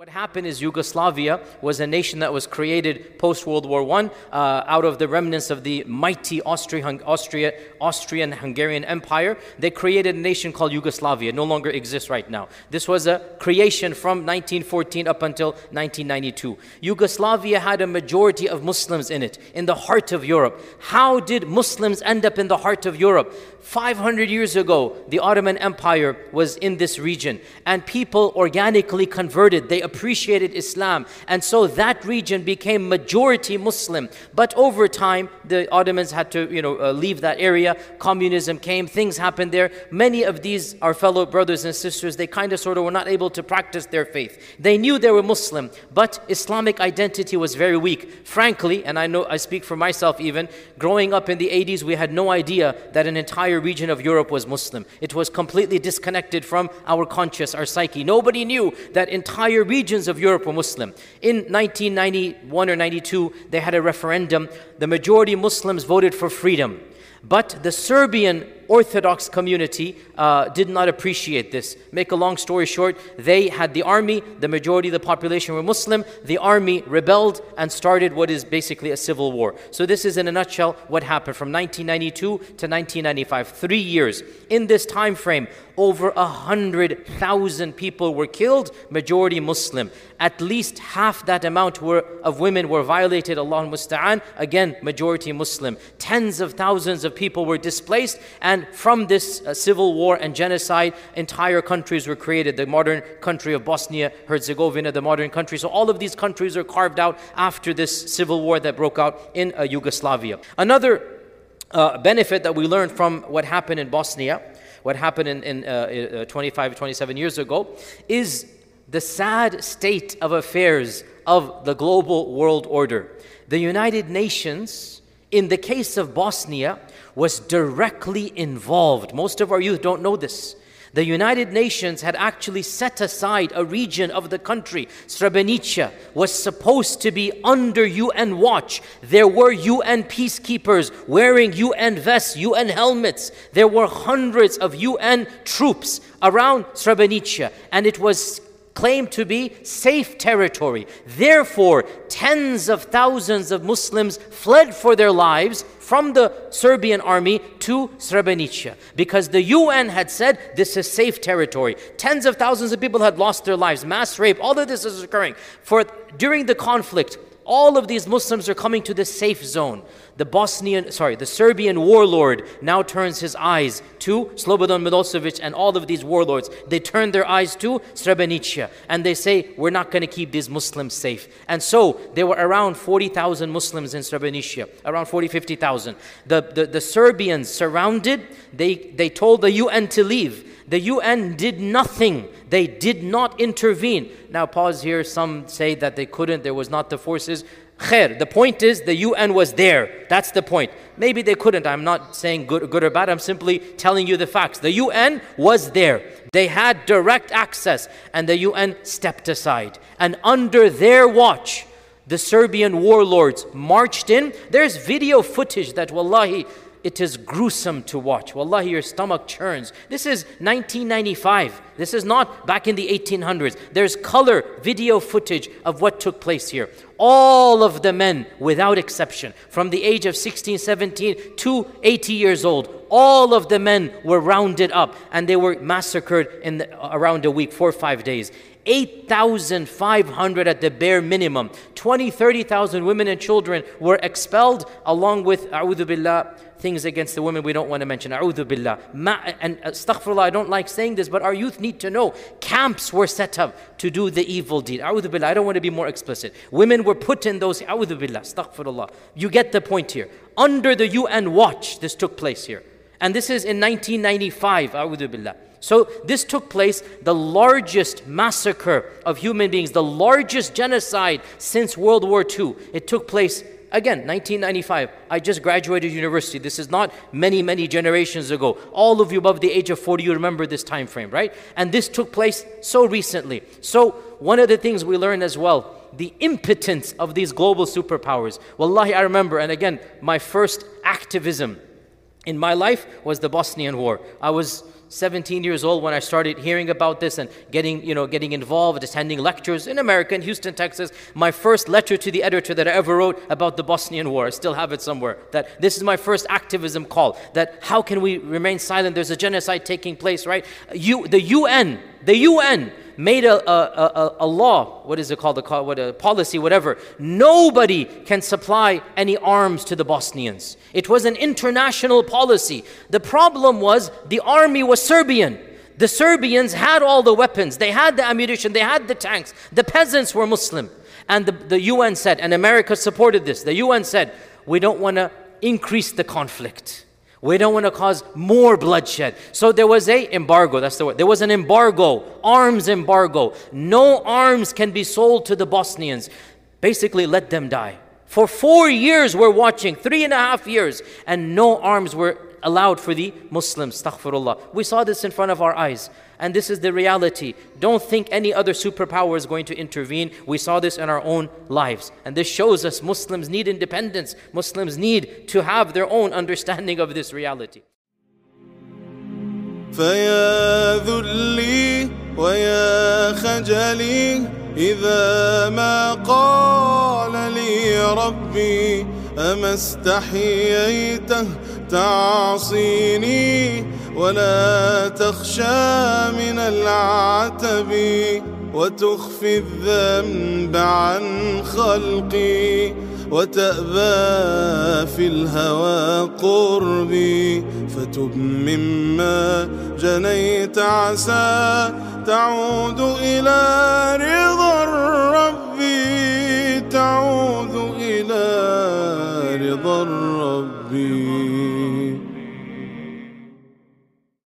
What happened is Yugoslavia was a nation that was created post World War I uh, out of the remnants of the mighty Austria, Austria, Austrian Hungarian Empire. They created a nation called Yugoslavia. It no longer exists right now. This was a creation from 1914 up until 1992. Yugoslavia had a majority of Muslims in it, in the heart of Europe. How did Muslims end up in the heart of Europe? 500 years ago, the Ottoman Empire was in this region, and people organically converted. They appreciated Islam. And so that region became majority Muslim. But over time, the Ottomans had to, you know, uh, leave that area. Communism came, things happened there. Many of these, our fellow brothers and sisters, they kind of sort of were not able to practice their faith. They knew they were Muslim, but Islamic identity was very weak. Frankly, and I know I speak for myself even, growing up in the 80s, we had no idea that an entire region of Europe was Muslim. It was completely disconnected from our conscious, our psyche. Nobody knew that entire region regions of Europe were Muslim. In 1991 or 92, they had a referendum. The majority Muslims voted for freedom. But the Serbian Orthodox community uh, did not appreciate this. Make a long story short, they had the army, the majority of the population were Muslim. The army rebelled and started what is basically a civil war. So, this is in a nutshell what happened from 1992 to 1995, three years. In this time frame, over a hundred thousand people were killed, majority Muslim. At least half that amount were, of women were violated, Allah musta'an, again, majority Muslim. Tens of thousands of people were displaced, and and from this uh, civil war and genocide, entire countries were created. The modern country of Bosnia, Herzegovina, the modern country. So all of these countries are carved out after this civil war that broke out in uh, Yugoslavia. Another uh, benefit that we learned from what happened in Bosnia, what happened in, in uh, uh, 25, 27 years ago, is the sad state of affairs of the global world order. The United Nations, in the case of Bosnia, was directly involved. Most of our youth don't know this. The United Nations had actually set aside a region of the country. Srebrenica was supposed to be under UN watch. There were UN peacekeepers wearing UN vests, UN helmets. There were hundreds of UN troops around Srebrenica, and it was claimed to be safe territory. Therefore, tens of thousands of Muslims fled for their lives from the Serbian army to Srebrenica because the UN had said this is safe territory. Tens of thousands of people had lost their lives, mass rape, all of this is occurring. For during the conflict, all of these Muslims are coming to the safe zone. The Bosnian, sorry, the Serbian warlord now turns his eyes to Slobodan Milosevic and all of these warlords. They turn their eyes to Srebrenica and they say, We're not going to keep these Muslims safe. And so there were around 40,000 Muslims in Srebrenica, around 40, 50,000. The, the, the Serbians surrounded, they, they told the UN to leave. The UN did nothing. They did not intervene. Now, pause here. Some say that they couldn't, there was not the forces. Khair. The point is, the UN was there. That's the point. Maybe they couldn't. I'm not saying good, good or bad. I'm simply telling you the facts. The UN was there. They had direct access, and the UN stepped aside. And under their watch, the Serbian warlords marched in. There's video footage that, wallahi, it is gruesome to watch. Wallahi, your stomach churns. This is 1995. This is not back in the 1800s. There's color video footage of what took place here. All of the men, without exception, from the age of 16, 17 to 80 years old, all of the men were rounded up and they were massacred in the, around a week, four or five days. 8,500 at the bare minimum. 20, 30,000 women and children were expelled along with, a'udhu billah, things against the women we don't want to mention. A'udhu billah. Ma, and uh, astaghfirullah, I don't like saying this, but our youth need to know camps were set up to do the evil deed. A'udhu billah. I don't want to be more explicit. Women were put in those. A'udhu billah. Astaghfirullah. You get the point here. Under the UN watch, this took place here. And this is in 1995. A'udhu billah. So this took place, the largest massacre of human beings, the largest genocide since World War II. It took place again 1995 i just graduated university. This is not many many generations ago. All of you above the age of 40 you remember this time frame right? And this took place so recently. So one of the things we learn as well the impotence of these global superpowers. Wallahi i remember and again my first activism in my life was the bosnian war. I was 17 years old when I started hearing about this and getting, you know, getting involved, attending lectures in America, in Houston, Texas. My first letter to the editor that I ever wrote about the Bosnian War, I still have it somewhere. That this is my first activism call. That how can we remain silent? There's a genocide taking place, right? You, the UN, the UN made a, a, a, a, law, what is it called, a, what a policy, whatever. Nobody can supply any arms to the Bosnians. It was an international policy. The problem was the army was Serbian. The Serbians had all the weapons, they had the ammunition, they had the tanks. The peasants were Muslim. And the, the UN said, and America supported this, the UN said, we don't want to increase the conflict. We don't want to cause more bloodshed. So there was a embargo, that's the word. There was an embargo, arms embargo. No arms can be sold to the Bosnians. Basically, let them die. For four years we're watching, three and a half years, and no arms were allowed for the Muslims. Astaghfirullah. We saw this in front of our eyes. And this is the reality. Don't think any other superpower is going to intervene. We saw this in our own lives. And this shows us Muslims need independence. Muslims need to have their own understanding of this reality. فيا ذلي ويا خجلي إذا ما قال لي ربي أما استحييته تعصيني ولا تخشى من العتب وتخفي الذنب عن خلقي وتأبى في الهوى قربي فتب مما جنيت عسى تعود إلى